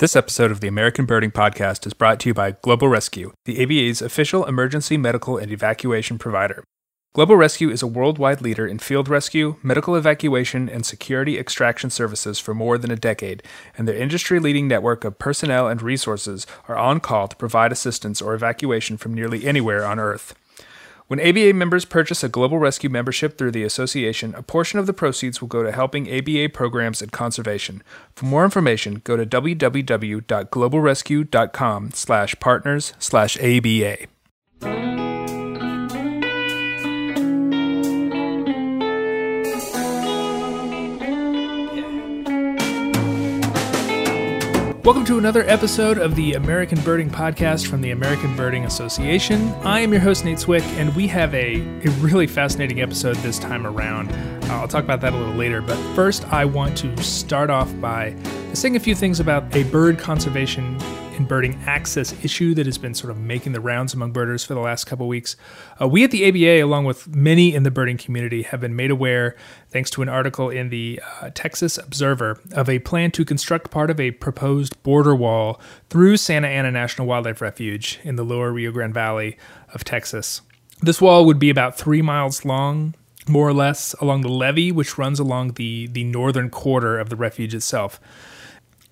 This episode of the American Birding Podcast is brought to you by Global Rescue, the ABA's official emergency medical and evacuation provider. Global Rescue is a worldwide leader in field rescue, medical evacuation, and security extraction services for more than a decade, and their industry leading network of personnel and resources are on call to provide assistance or evacuation from nearly anywhere on Earth. When ABA members purchase a Global Rescue membership through the association, a portion of the proceeds will go to helping ABA programs and conservation. For more information, go to www.globalrescue.com slash partners slash ABA. Welcome to another episode of the American Birding Podcast from the American Birding Association. I am your host, Nate Swick, and we have a, a really fascinating episode this time around. Uh, I'll talk about that a little later, but first, I want to start off by saying a few things about a bird conservation and birding access issue that has been sort of making the rounds among birders for the last couple weeks. Uh, we at the ABA, along with many in the birding community, have been made aware, thanks to an article in the uh, Texas Observer, of a plan to construct part of a proposed border wall through Santa Ana National Wildlife Refuge in the lower Rio Grande Valley of Texas. This wall would be about three miles long, more or less, along the levee, which runs along the, the northern quarter of the refuge itself.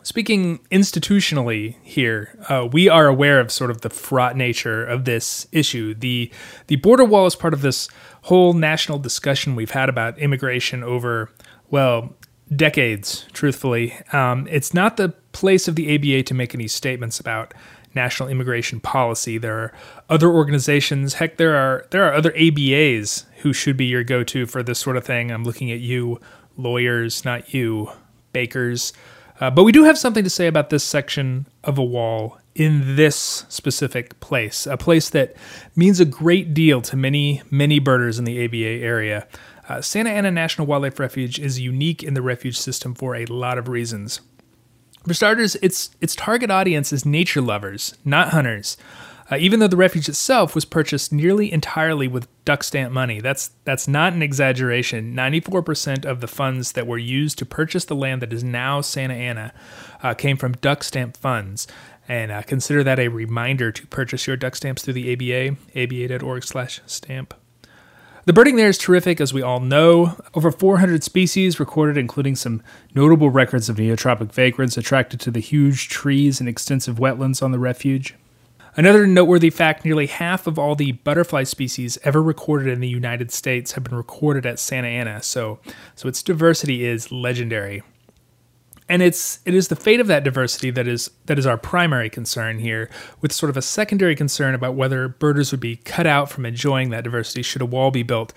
Speaking institutionally here, uh, we are aware of sort of the fraught nature of this issue. The the border wall is part of this whole national discussion we've had about immigration over well decades. Truthfully, um, it's not the place of the ABA to make any statements about national immigration policy. There are other organizations. Heck, there are there are other ABAs who should be your go to for this sort of thing. I'm looking at you, lawyers, not you, bakers. Uh, but we do have something to say about this section of a wall in this specific place, a place that means a great deal to many, many birders in the ABA area. Uh, Santa Ana National Wildlife Refuge is unique in the refuge system for a lot of reasons. For starters, its its target audience is nature lovers, not hunters. Uh, even though the refuge itself was purchased nearly entirely with duck stamp money. That's that's not an exaggeration. 94% of the funds that were used to purchase the land that is now Santa Ana uh, came from duck stamp funds. And uh, consider that a reminder to purchase your duck stamps through the ABA, aba.org/stamp. The birding there is terrific, as we all know. Over 400 species recorded, including some notable records of neotropic vagrants attracted to the huge trees and extensive wetlands on the refuge. Another noteworthy fact nearly half of all the butterfly species ever recorded in the United States have been recorded at Santa Ana, so, so its diversity is legendary. And it's it is the fate of that diversity that is that is our primary concern here, with sort of a secondary concern about whether birders would be cut out from enjoying that diversity should a wall be built,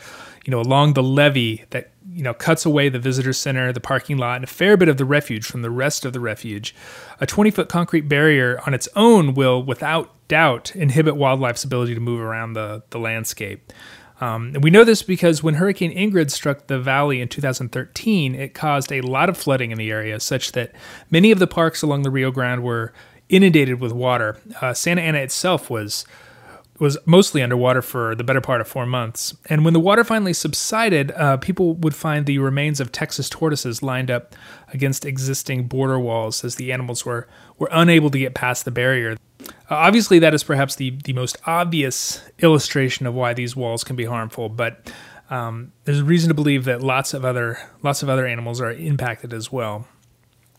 you know, along the levee that you know cuts away the visitor center, the parking lot, and a fair bit of the refuge from the rest of the refuge. A 20 foot concrete barrier on its own will, without doubt, inhibit wildlife's ability to move around the, the landscape. Um, we know this because when Hurricane Ingrid struck the valley in 2013, it caused a lot of flooding in the area, such that many of the parks along the Rio Grande were inundated with water. Uh, Santa Ana itself was was mostly underwater for the better part of four months. And when the water finally subsided, uh, people would find the remains of Texas tortoises lined up against existing border walls as the animals were, were unable to get past the barrier. Uh, obviously, that is perhaps the, the most obvious illustration of why these walls can be harmful, but um, there's reason to believe that lots of other lots of other animals are impacted as well.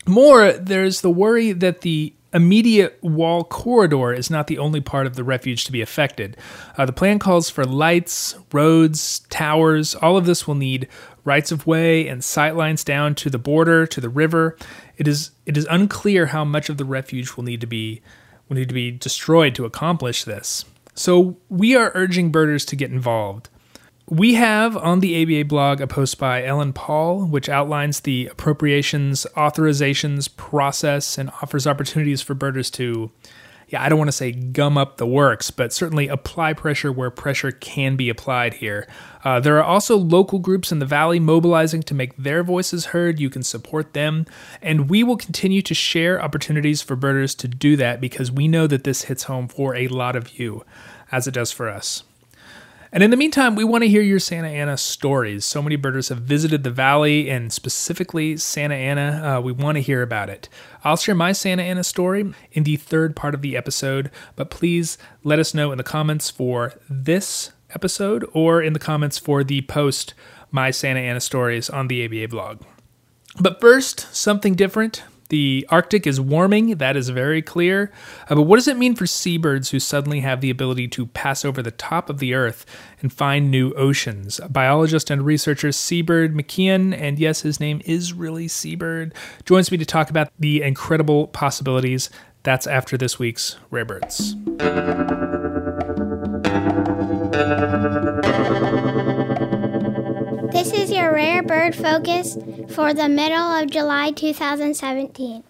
More, there's the worry that the immediate wall corridor is not the only part of the refuge to be affected. Uh, the plan calls for lights, roads, towers. All of this will need rights of way and sight lines down to the border, to the river. It is it is unclear how much of the refuge will need to be will need to be destroyed to accomplish this. So we are urging birders to get involved. We have on the ABA blog a post by Ellen Paul, which outlines the appropriations authorizations process and offers opportunities for birders to, yeah, I don't want to say gum up the works, but certainly apply pressure where pressure can be applied here. Uh, there are also local groups in the valley mobilizing to make their voices heard. You can support them, and we will continue to share opportunities for birders to do that because we know that this hits home for a lot of you, as it does for us. And in the meantime, we want to hear your Santa Ana stories. So many birders have visited the valley and specifically Santa Ana. Uh, we want to hear about it. I'll share my Santa Ana story in the third part of the episode, but please let us know in the comments for this episode or in the comments for the post My Santa Ana Stories on the ABA blog. But first, something different. The Arctic is warming, that is very clear. Uh, but what does it mean for seabirds who suddenly have the ability to pass over the top of the Earth and find new oceans? Biologist and researcher Seabird McKeon, and yes, his name is really Seabird, joins me to talk about the incredible possibilities. That's after this week's Rare Birds. Bird focus for the middle of July 2017.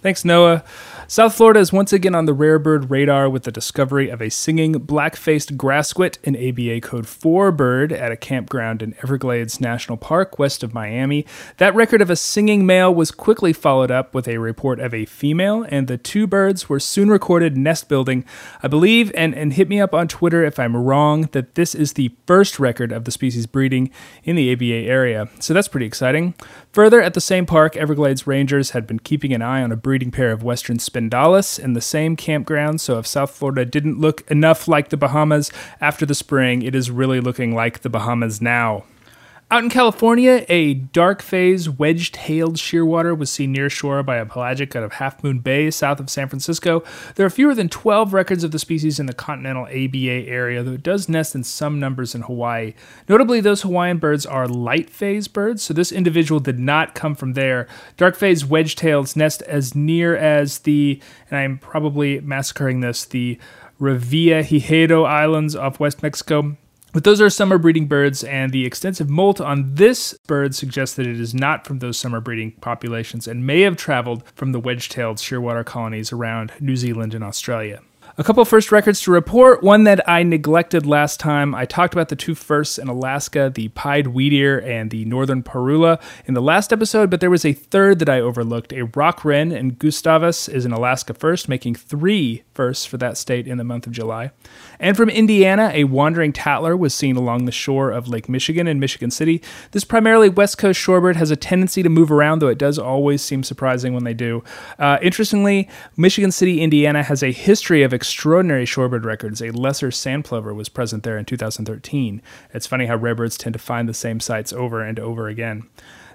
Thanks, Noah. South Florida is once again on the rare bird radar with the discovery of a singing black faced grassquit, an ABA code 4 bird, at a campground in Everglades National Park west of Miami. That record of a singing male was quickly followed up with a report of a female, and the two birds were soon recorded nest building. I believe, and, and hit me up on Twitter if I'm wrong, that this is the first record of the species breeding in the ABA area. So that's pretty exciting. Further, at the same park, Everglades Rangers had been keeping an eye on a breeding pair of Western Spindalis in the same campground. So if South Florida didn't look enough like the Bahamas after the spring, it is really looking like the Bahamas now. Out in California, a dark phase wedge tailed shearwater was seen near shore by a pelagic out of Half Moon Bay, south of San Francisco. There are fewer than 12 records of the species in the continental ABA area, though it does nest in some numbers in Hawaii. Notably, those Hawaiian birds are light phase birds, so this individual did not come from there. Dark phase wedge tails nest as near as the, and I'm probably massacring this, the Revillagigedo Islands off West Mexico. But those are summer breeding birds, and the extensive molt on this bird suggests that it is not from those summer breeding populations and may have traveled from the wedge tailed shearwater colonies around New Zealand and Australia. A couple first records to report. One that I neglected last time. I talked about the two firsts in Alaska, the pied wheatear and the northern parula, in the last episode, but there was a third that I overlooked. A rock wren and Gustavus is an Alaska first, making three firsts for that state in the month of July. And from Indiana, a wandering tattler was seen along the shore of Lake Michigan in Michigan City. This primarily West Coast shorebird has a tendency to move around, though it does always seem surprising when they do. Uh, interestingly, Michigan City, Indiana has a history of extraordinary shorebird records. A lesser sandplover was present there in 2013. It's funny how rare birds tend to find the same sites over and over again.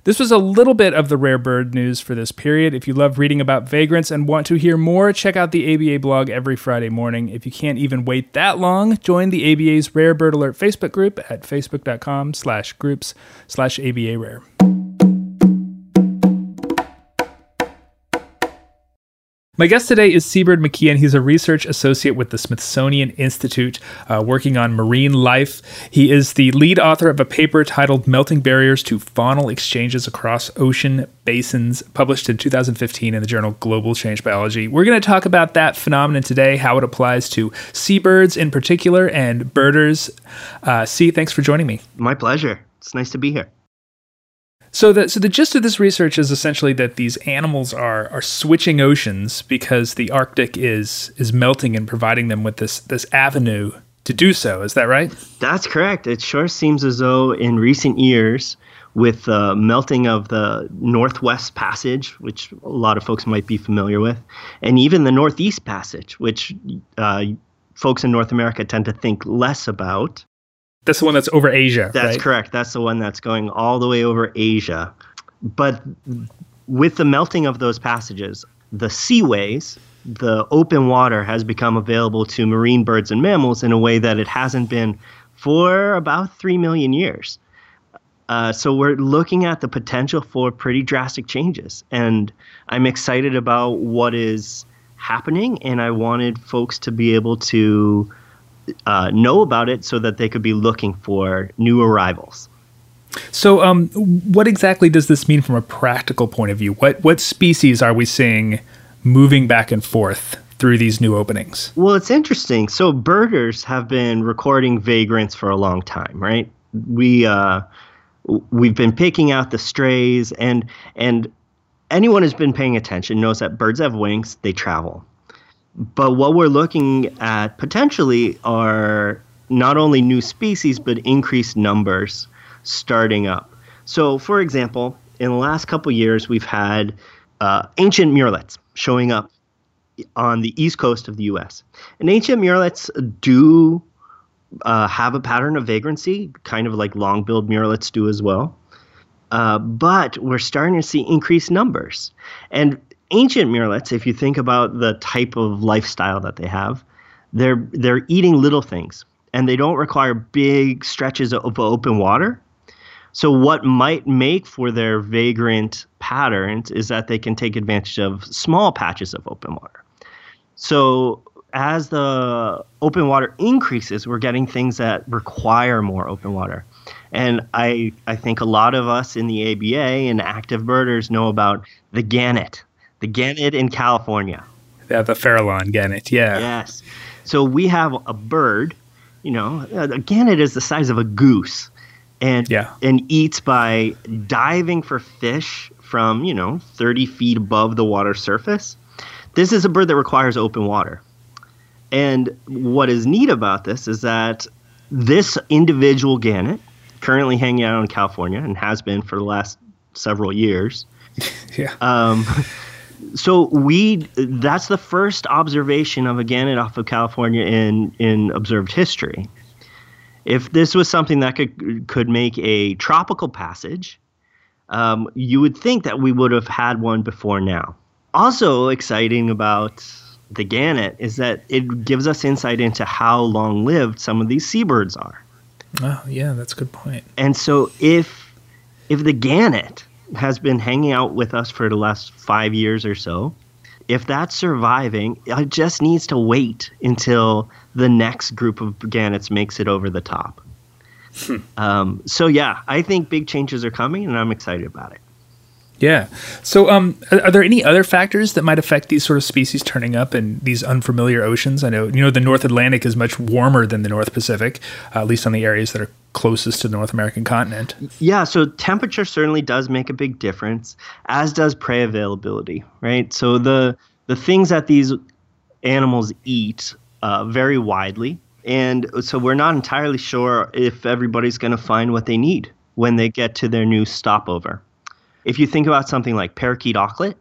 This was a little bit of the rare bird news for this period. If you love reading about vagrants and want to hear more, check out the ABA blog every Friday morning. If you can't even wait that long, join the ABA's Rare Bird Alert Facebook group at facebook.com slash groups slash ABA Rare. My guest today is Seabird McKeon. He's a research associate with the Smithsonian Institute uh, working on marine life. He is the lead author of a paper titled Melting Barriers to Faunal Exchanges Across Ocean Basins, published in 2015 in the journal Global Change Biology. We're going to talk about that phenomenon today, how it applies to seabirds in particular and birders. Uh, C, thanks for joining me. My pleasure. It's nice to be here. So the so the gist of this research is essentially that these animals are are switching oceans because the Arctic is is melting and providing them with this this avenue to do so. Is that right? That's correct. It sure seems as though in recent years, with the melting of the Northwest Passage, which a lot of folks might be familiar with, and even the Northeast Passage, which uh, folks in North America tend to think less about. That's the one that's over Asia. That's right? correct. That's the one that's going all the way over Asia. But with the melting of those passages, the seaways, the open water has become available to marine birds and mammals in a way that it hasn't been for about 3 million years. Uh, so we're looking at the potential for pretty drastic changes. And I'm excited about what is happening, and I wanted folks to be able to uh, know about it so that they could be looking for new arrivals. So, um, what exactly does this mean from a practical point of view? What what species are we seeing moving back and forth through these new openings? Well, it's interesting. So, birders have been recording vagrants for a long time, right? We uh, we've been picking out the strays, and and anyone who's been paying attention knows that birds have wings; they travel. But what we're looking at potentially are not only new species but increased numbers starting up. So, for example, in the last couple years, we've had uh, ancient murrelets showing up on the east coast of the U.S. And ancient murrelets do uh, have a pattern of vagrancy, kind of like long-billed murrelets do as well. Uh, but we're starting to see increased numbers. And ancient murrelets, if you think about the type of lifestyle that they have, they're they're eating little things, and they don't require big stretches of open water. So what might make for their vagrant patterns is that they can take advantage of small patches of open water. So as the open water increases, we're getting things that require more open water. And I, I think a lot of us in the ABA and active birders know about the gannet, the gannet in California. Yeah, the Farallon gannet, yeah. Yes. So we have a bird, you know, a gannet is the size of a goose and yeah. and eats by diving for fish from, you know, 30 feet above the water surface. This is a bird that requires open water. And what is neat about this is that this individual gannet, currently hanging out in California and has been for the last several years. yeah. Um, so we that's the first observation of a gannet off of California in in observed history. If this was something that could could make a tropical passage, um, you would think that we would have had one before now. Also exciting about the gannet is that it gives us insight into how long lived some of these seabirds are. Oh, yeah, that's a good point. And so if if the gannet has been hanging out with us for the last 5 years or so, if that's surviving, it just needs to wait until the next group of gannets makes it over the top. Hmm. Um, so yeah, I think big changes are coming, and I'm excited about it. Yeah. So, um, are, there any other factors that might affect these sort of species turning up in these unfamiliar oceans? I know you know the North Atlantic is much warmer than the North Pacific, uh, at least on the areas that are closest to the North American continent. Yeah. So temperature certainly does make a big difference, as does prey availability. Right. So the the things that these animals eat uh, vary widely, and so we're not entirely sure if everybody's going to find what they need when they get to their new stopover. If you think about something like parakeet auklet,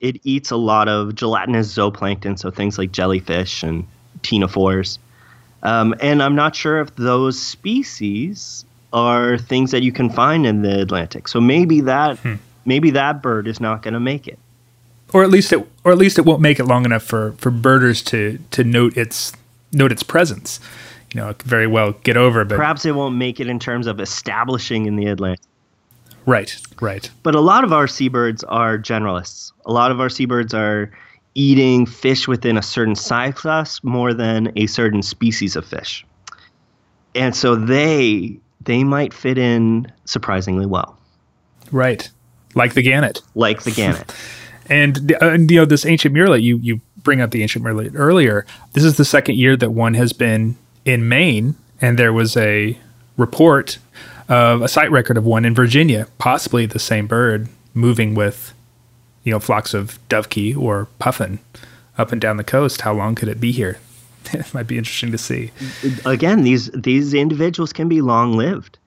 it eats a lot of gelatinous zooplankton, so things like jellyfish and ctenophores. Um, and I'm not sure if those species are things that you can find in the Atlantic. So maybe that hmm. maybe that bird is not going to make it, or at least it or at least it won't make it long enough for for birders to to note its note its presence. You know, it could very well get over, but perhaps it won't make it in terms of establishing in the Atlantic. Right, right. But a lot of our seabirds are generalists. A lot of our seabirds are eating fish within a certain size class more than a certain species of fish. And so they they might fit in surprisingly well. Right. Like the gannet. Like the gannet. and, and you know this ancient murrelet you you bring up the ancient murrelet earlier. This is the second year that one has been in Maine and there was a report of a site record of one in Virginia, possibly the same bird moving with, you know, flocks of dovekie or puffin up and down the coast. How long could it be here? it might be interesting to see. Again, these these individuals can be long lived.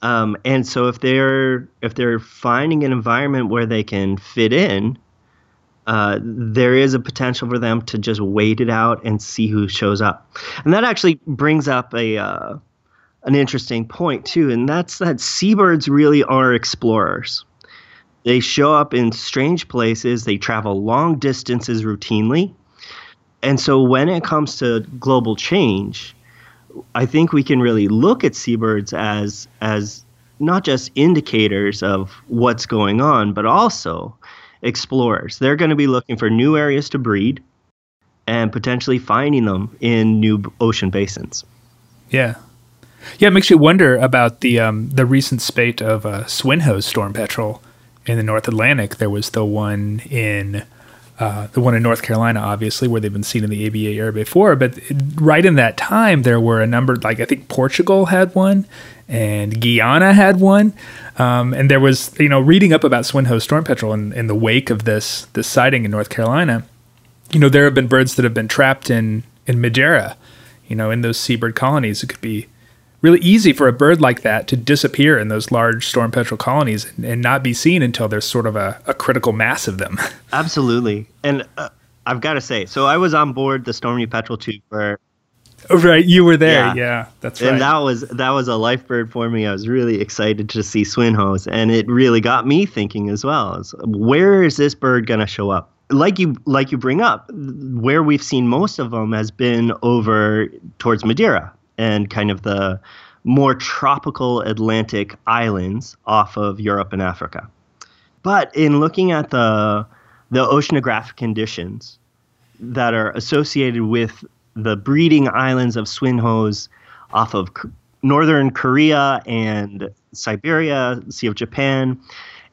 Um, and so if they're if they're finding an environment where they can fit in, uh, there is a potential for them to just wait it out and see who shows up. And that actually brings up a uh, an interesting point too, and that's that seabirds really are explorers. They show up in strange places, they travel long distances routinely. And so when it comes to global change, I think we can really look at seabirds as as not just indicators of what's going on, but also explorers. They're going to be looking for new areas to breed and potentially finding them in new ocean basins. Yeah, yeah, it makes you wonder about the um, the recent spate of uh, Swinhoe's storm petrel in the North Atlantic. There was the one in uh, the one in North Carolina, obviously, where they've been seen in the ABA area before. But right in that time, there were a number, like I think Portugal had one, and Guyana had one, um, and there was, you know, reading up about Swinhoe's storm petrel in, in the wake of this this sighting in North Carolina. You know, there have been birds that have been trapped in in Madeira you know, in those seabird colonies, it could be really easy for a bird like that to disappear in those large storm petrel colonies and, and not be seen until there's sort of a, a critical mass of them. Absolutely. And uh, I've got to say, so I was on board the Stormy Petrel too for Oh, right, you were there. Yeah, yeah that's right. And that was that was a life bird for me. I was really excited to see Swinhoes, and it really got me thinking as well. Where is this bird going to show up? Like you like you bring up, where we've seen most of them has been over towards Madeira and kind of the more tropical Atlantic islands off of Europe and Africa. But in looking at the the oceanographic conditions that are associated with the breeding islands of swinhoes off of northern Korea and Siberia, Sea of Japan.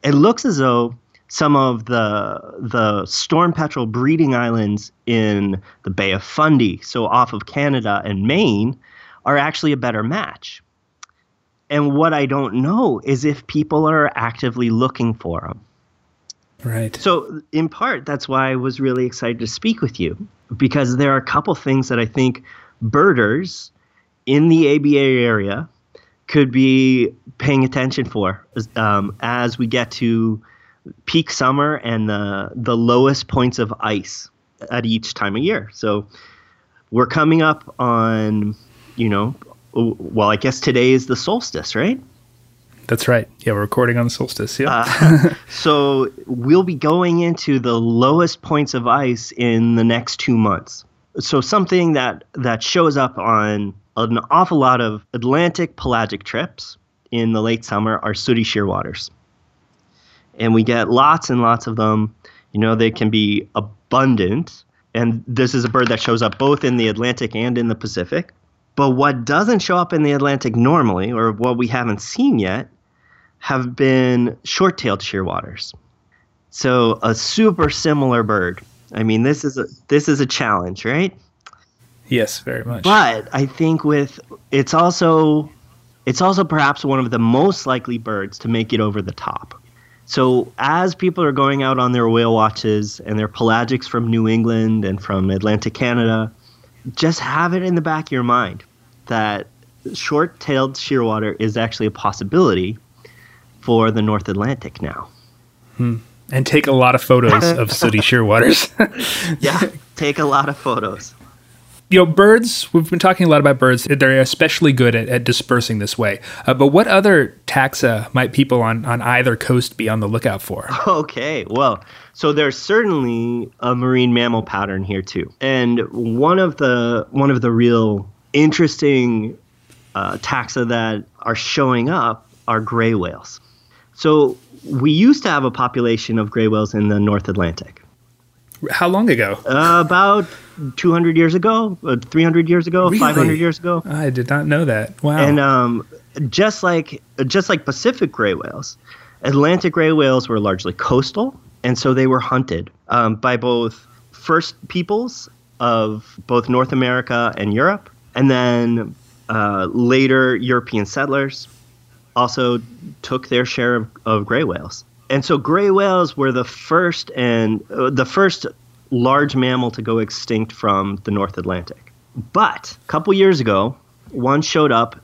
It looks as though some of the the storm petrel breeding islands in the Bay of Fundy, so off of Canada and Maine, are actually a better match. And what I don't know is if people are actively looking for them. Right. So, in part, that's why I was really excited to speak with you because there are a couple things that I think birders in the ABA area could be paying attention for um, as we get to peak summer and the the lowest points of ice at each time of year. So we're coming up on, you know, well, I guess today is the solstice, right? That's right. Yeah, we're recording on the solstice. Yeah. Uh, so we'll be going into the lowest points of ice in the next two months. So something that that shows up on an awful lot of Atlantic pelagic trips in the late summer are sooty shearwaters, and we get lots and lots of them. You know, they can be abundant, and this is a bird that shows up both in the Atlantic and in the Pacific. But what doesn't show up in the Atlantic normally, or what we haven't seen yet, have been short-tailed shearwaters. So a super similar bird. I mean, this is a this is a challenge, right? Yes, very much. But I think with it's also it's also perhaps one of the most likely birds to make it over the top. So as people are going out on their whale watches and their pelagics from New England and from Atlantic Canada, just have it in the back of your mind that short-tailed shearwater is actually a possibility for the North Atlantic now. Hmm. And take a lot of photos of sooty shearwaters. yeah, take a lot of photos. You know, birds, we've been talking a lot about birds. They're especially good at, at dispersing this way. Uh, but what other taxa might people on, on either coast be on the lookout for? Okay, well, so there's certainly a marine mammal pattern here too. And one of the one of the real interesting uh, taxa that are showing up are gray whales. So we used to have a population of gray whales in the North Atlantic. How long ago? Uh, about 200 years ago, uh, 300 years ago, really? 500 years ago. I did not know that. Wow. And um, just like just like Pacific gray whales, Atlantic gray whales were largely coastal, and so they were hunted um, by both first peoples of both North America and Europe, and then uh, later European settlers also took their share of, of gray whales. And so gray whales were the first and uh, the first large mammal to go extinct from the North Atlantic. But a couple years ago, one showed up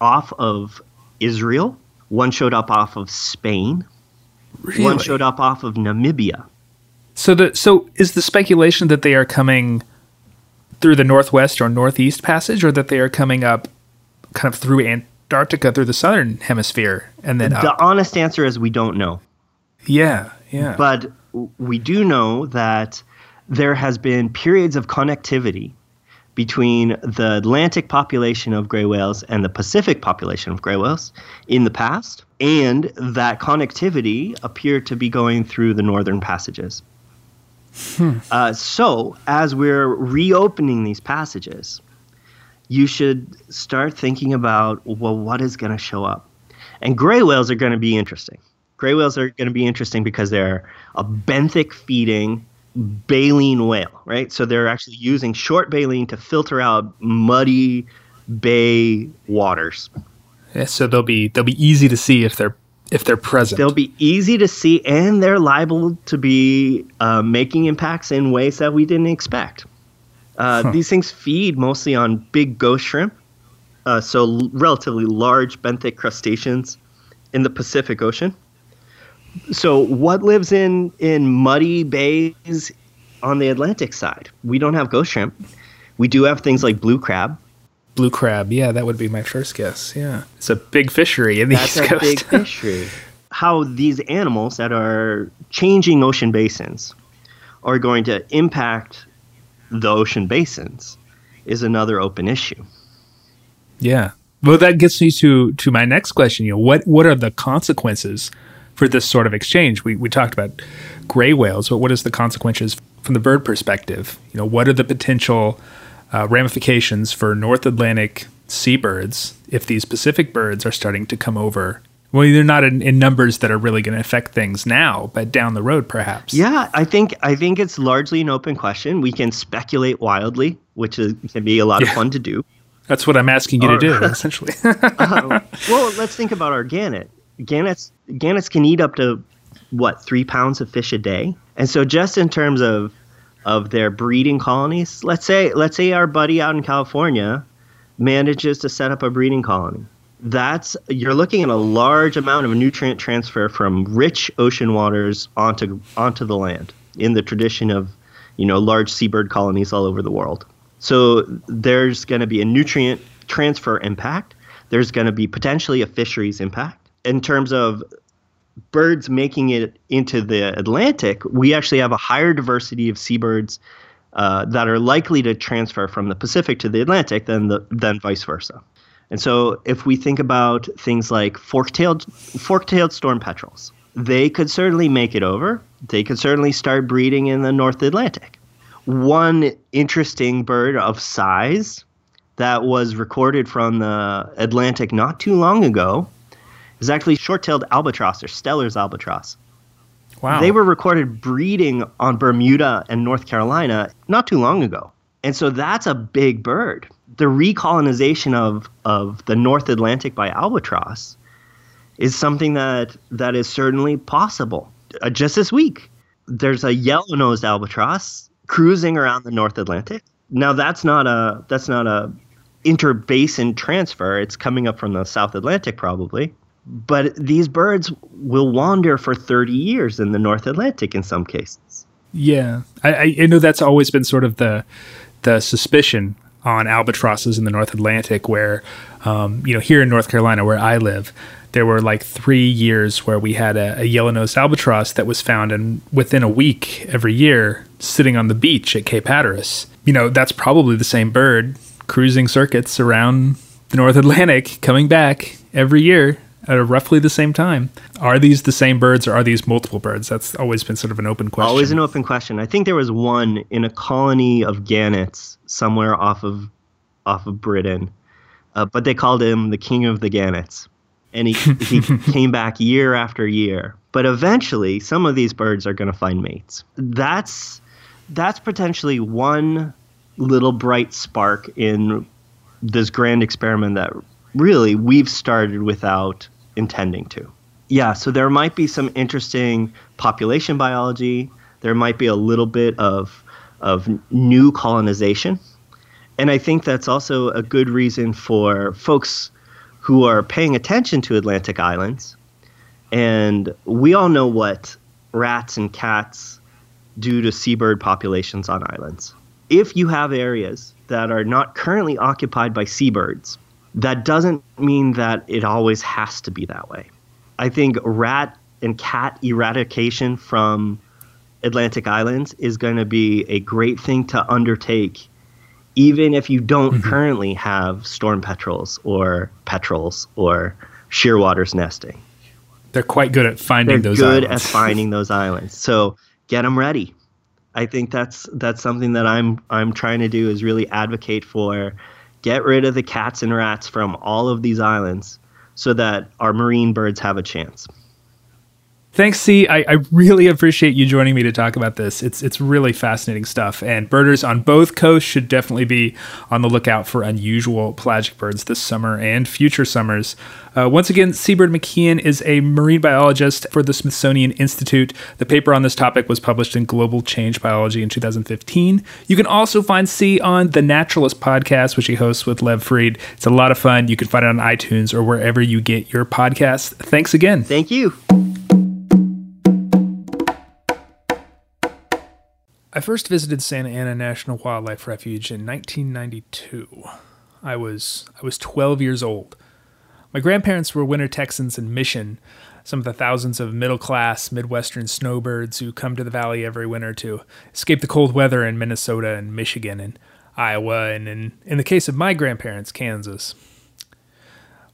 off of Israel, one showed up off of Spain, really? one showed up off of Namibia. So the so is the speculation that they are coming through the northwest or northeast passage or that they are coming up kind of through Antarctica through the southern hemisphere and then the honest answer is we don't know. Yeah, yeah. But we do know that there has been periods of connectivity between the Atlantic population of gray whales and the Pacific population of gray whales in the past, and that connectivity appeared to be going through the northern passages. Hmm. Uh, so, as we're reopening these passages, you should start thinking about well, what is going to show up? And gray whales are going to be interesting. Gray whales are going to be interesting because they're a benthic feeding baleen whale, right? So they're actually using short baleen to filter out muddy bay waters. Yeah, so they'll be they'll be easy to see if they're if they're present. They'll be easy to see, and they're liable to be uh, making impacts in ways that we didn't expect. Uh, Huh. These things feed mostly on big ghost shrimp, uh, so l- relatively large benthic crustaceans in the Pacific Ocean. So, what lives in in muddy bays on the Atlantic side? We don't have ghost shrimp. We do have things like blue crab. Blue crab. Yeah, that would be my first guess. Yeah. It's a big fishery in the That's East a Coast. big fishery. How these animals that are changing ocean basins are going to impact the ocean basins is another open issue. Yeah. Well, that gets me to to my next question. You know, what what are the consequences for this sort of exchange? We we talked about gray whales, but what is the consequences from the bird perspective? You know, what are the potential uh, ramifications for North Atlantic seabirds if these Pacific birds are starting to come over? Well, they're not in, in numbers that are really going to affect things now, but down the road, perhaps. Yeah, I think I think it's largely an open question. We can speculate wildly, which is, can be a lot of fun to do. That's what I'm asking you to do, essentially. Well, let's think about our gannet. Gannets gannets can eat up to what three pounds of fish a day, and so just in terms of of their breeding colonies, let's say let's say our buddy out in California manages to set up a breeding colony. That's you're looking at a large amount of nutrient transfer from rich ocean waters onto onto the land in the tradition of you know large seabird colonies all over the world. So there's going to be a nutrient transfer impact. There's going to be potentially a fisheries impact. In terms of birds making it into the Atlantic, we actually have a higher diversity of seabirds uh, that are likely to transfer from the Pacific to the Atlantic than the than vice versa. And so, if we think about things like fork-tailed fork-tailed storm petrels, they could certainly make it over. They could certainly start breeding in the North Atlantic. One interesting bird of size that was recorded from the Atlantic not too long ago is actually short-tailed albatross or Steller's albatross. wow. They were recorded breeding on Bermuda and North Carolina not too long ago. And so that's a big bird. The recolonization of, of the North Atlantic by albatross is something that, that is certainly possible. Uh, just this week, there's a yellow-nosed albatross cruising around the North Atlantic. Now that's not a that's not a interbasin transfer. It's coming up from the South Atlantic probably. But these birds will wander for 30 years in the North Atlantic in some cases. Yeah, I, I know that's always been sort of the the suspicion on albatrosses in the North Atlantic, where um, you know here in North Carolina, where I live, there were like three years where we had a, a yellow-nosed albatross that was found, and within a week every year, sitting on the beach at Cape Hatteras. You know, that's probably the same bird cruising circuits around the North Atlantic, coming back every year at roughly the same time. Are these the same birds, or are these multiple birds? That's always been sort of an open question. Always an open question. I think there was one in a colony of gannets somewhere off of off of Britain, uh, but they called him the king of the gannets, and he he came back year after year. But eventually, some of these birds are going to find mates. That's that's potentially one little bright spark in this grand experiment that really we've started without intending to. Yeah, so there might be some interesting population biology. There might be a little bit of of new colonization. And I think that's also a good reason for folks who are paying attention to Atlantic islands. And we all know what rats and cats do to seabird populations on islands. If you have areas that are not currently occupied by seabirds, that doesn't mean that it always has to be that way. I think rat and cat eradication from Atlantic islands is going to be a great thing to undertake, even if you don't mm-hmm. currently have storm petrels or petrels or shearwaters nesting. They're quite good at finding They're those good islands. at finding those islands. So get them ready. I think that's that's something that I'm I'm trying to do is really advocate for get rid of the cats and rats from all of these islands so that our marine birds have a chance. Thanks, C. I, I really appreciate you joining me to talk about this. It's it's really fascinating stuff, and birders on both coasts should definitely be on the lookout for unusual pelagic birds this summer and future summers. Uh, once again, Seabird McKeon is a marine biologist for the Smithsonian Institute. The paper on this topic was published in Global Change Biology in 2015. You can also find C on the Naturalist podcast, which he hosts with Lev Fried. It's a lot of fun. You can find it on iTunes or wherever you get your podcasts. Thanks again. Thank you. I first visited Santa Ana National Wildlife Refuge in 1992. I was I was 12 years old. My grandparents were winter Texans in Mission, some of the thousands of middle-class Midwestern snowbirds who come to the valley every winter to escape the cold weather in Minnesota and Michigan and Iowa and in, in the case of my grandparents, Kansas.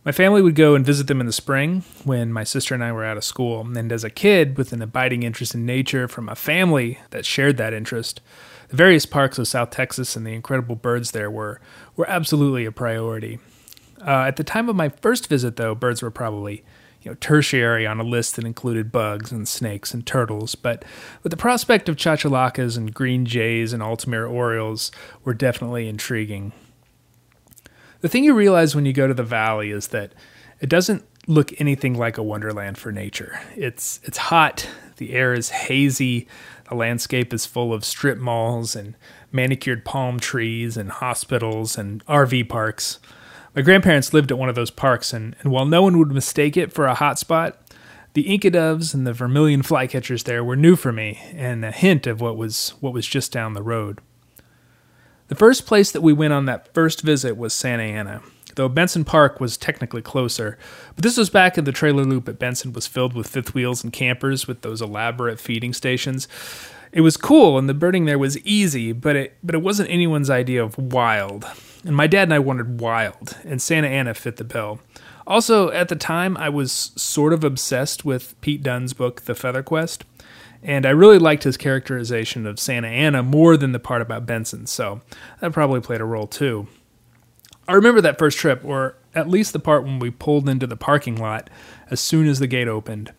My family would go and visit them in the spring when my sister and I were out of school. And as a kid with an abiding interest in nature from a family that shared that interest, the various parks of South Texas and the incredible birds there were, were absolutely a priority. Uh, at the time of my first visit, though, birds were probably you know, tertiary on a list that included bugs and snakes and turtles, but, but the prospect of chachalacas and green jays and Altamira orioles were definitely intriguing. The thing you realize when you go to the valley is that it doesn't look anything like a wonderland for nature. It's it's hot, the air is hazy, the landscape is full of strip malls and manicured palm trees and hospitals and RV parks. My grandparents lived at one of those parks, and, and while no one would mistake it for a hot spot, the Inca doves and the vermilion flycatchers there were new for me and a hint of what was what was just down the road. The first place that we went on that first visit was Santa Ana, though Bentsen Park was technically closer. But this was back in the trailer loop at Bentsen was filled with fifth wheels and campers with those elaborate feeding stations. It was cool and the birding there was easy, but it but it wasn't anyone's idea of wild. And my dad and I wanted wild, and Santa Ana fit the bill. Also, at the time, I was sort of obsessed with Pete Dunne's book, The Feather Quest. And I really liked his characterization of Santa Ana more than the part about Bentsen, so that probably played a role too. I remember that first trip, or at least the part when we pulled into the parking lot as soon as the gate opened.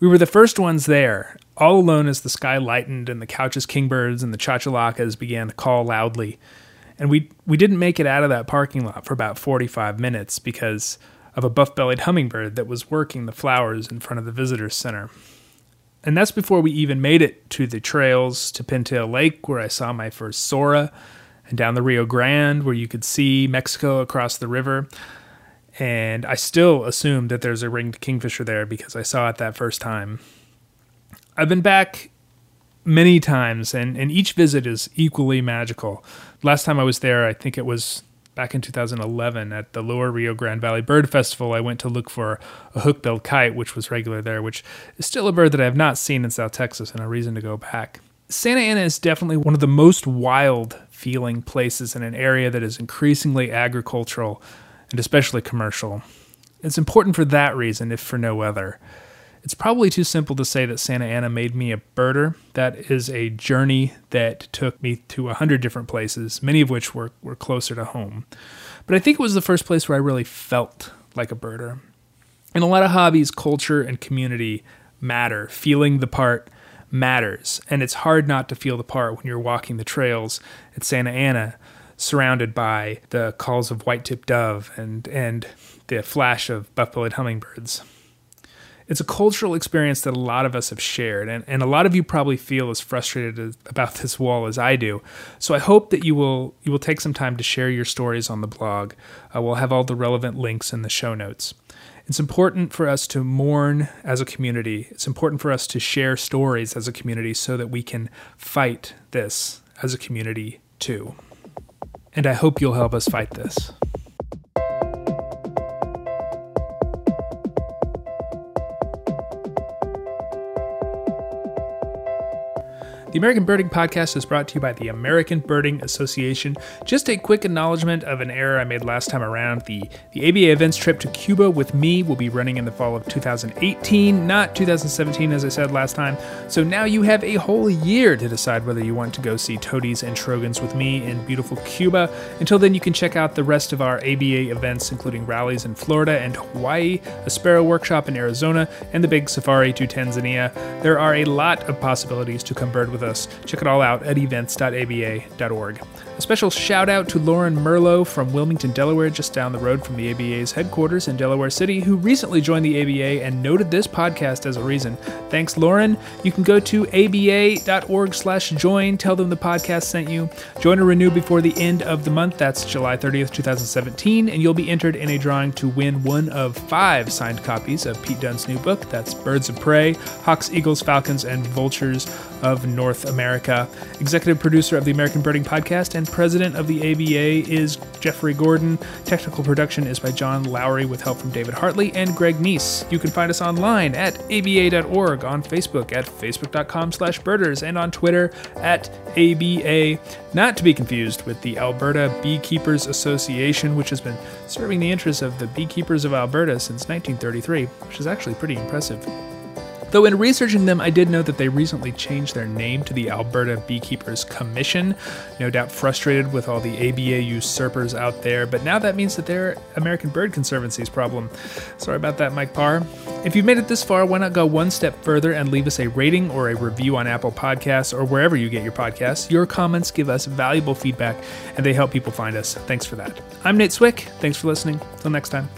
We were the first ones there, all alone as the sky lightened and the Couch's kingbirds and the chachalacas began to call loudly. And we we didn't make it out of that parking lot for about 45 minutes because of a buff-bellied hummingbird that was working the flowers in front of the visitors center. And that's before we even made it to the trails to Pintail Lake, where I saw my first Sora, and down the Rio Grande, where you could see Mexico across the river. And I still assume that there's a ringed kingfisher there because I saw it that first time. I've been back many times, and, and each visit is equally magical. Last time I was there, I think it was back in 2011 at the Lower Rio Grande Valley Bird Festival, I went to look for a hook-billed kite, which was regular there, which is still a bird that I have not seen in South Texas and a reason to go back. Santa Ana is definitely one of the most wild feeling places in an area that is increasingly agricultural and especially commercial. It's important for that reason, if for no other. It's probably too simple to say that Santa Ana made me a birder. That is a journey that took me to a hundred different places, many of which were, were closer to home. But I think it was the first place where I really felt like a birder. In a lot of hobbies, culture and community matter. Feeling the part matters. And it's hard not to feel the part when you're walking the trails at Santa Ana, surrounded by the calls of white-tipped dove and, and the flash of buff-bellied hummingbirds it's a cultural experience that a lot of us have shared, and, and a lot of you probably feel as frustrated as, about this wall as I do. So I hope that you will you will take some time to share your stories on the blog. Uh, we'll have all the relevant links in the show notes. It's important for us to mourn as a community. It's important for us to share stories as a community so that we can fight this as a community too. And I hope you'll help us fight this. The American Birding Podcast is brought to you by the American Birding Association. Just a quick acknowledgement of an error I made last time around. The, the ABA events trip to Cuba with me will be running in the fall of 2018, not 2017, as I said last time. So now you have a whole year to decide whether you want to go see todies and trogons with me in beautiful Cuba. Until then, you can check out the rest of our ABA events, including rallies in Florida and Hawaii, a sparrow workshop in Arizona, and the big safari to Tanzania. There are a lot of possibilities to come bird with us. Check it all out at events.aba.org. A special shout out to Lauren Merlo from Wilmington, Delaware, just down the road from the ABA's headquarters in Delaware City, who recently joined the ABA and noted this podcast as a reason. Thanks, Lauren. You can go to aba.org slash join, tell them the podcast sent you. Join or renew before the end of the month. That's July 30th, 2017, and you'll be entered in a drawing to win one of five signed copies of Pete Dunne's new book. That's Birds of Prey, Hawks, Eagles, Falcons, and Vultures of North America. Executive producer of the American Birding Podcast and president of the ABA is Jeffrey Gordon. Technical production is by John Lowry with help from David Hartley and Greg Neese. You can find us online at aba.org, on Facebook at facebook.com slash birders, and on Twitter at ABA. Not to be confused with the Alberta Beekeepers Association, which has been serving the interests of the beekeepers of Alberta since 1933, which is actually pretty impressive. Though in researching them, I did know that they recently changed their name to the Alberta Beekeepers Commission, no doubt frustrated with all the ABA usurpers out there, but now that means that they're American Bird Conservancy's problem. Sorry about that, Mike Parr. If you've made it this far, why not go one step further and leave us a rating or a review on Apple Podcasts or wherever you get your podcasts? Your comments give us valuable feedback and they help people find us. Thanks for that. I'm Nate Swick. Thanks for listening. Till next time.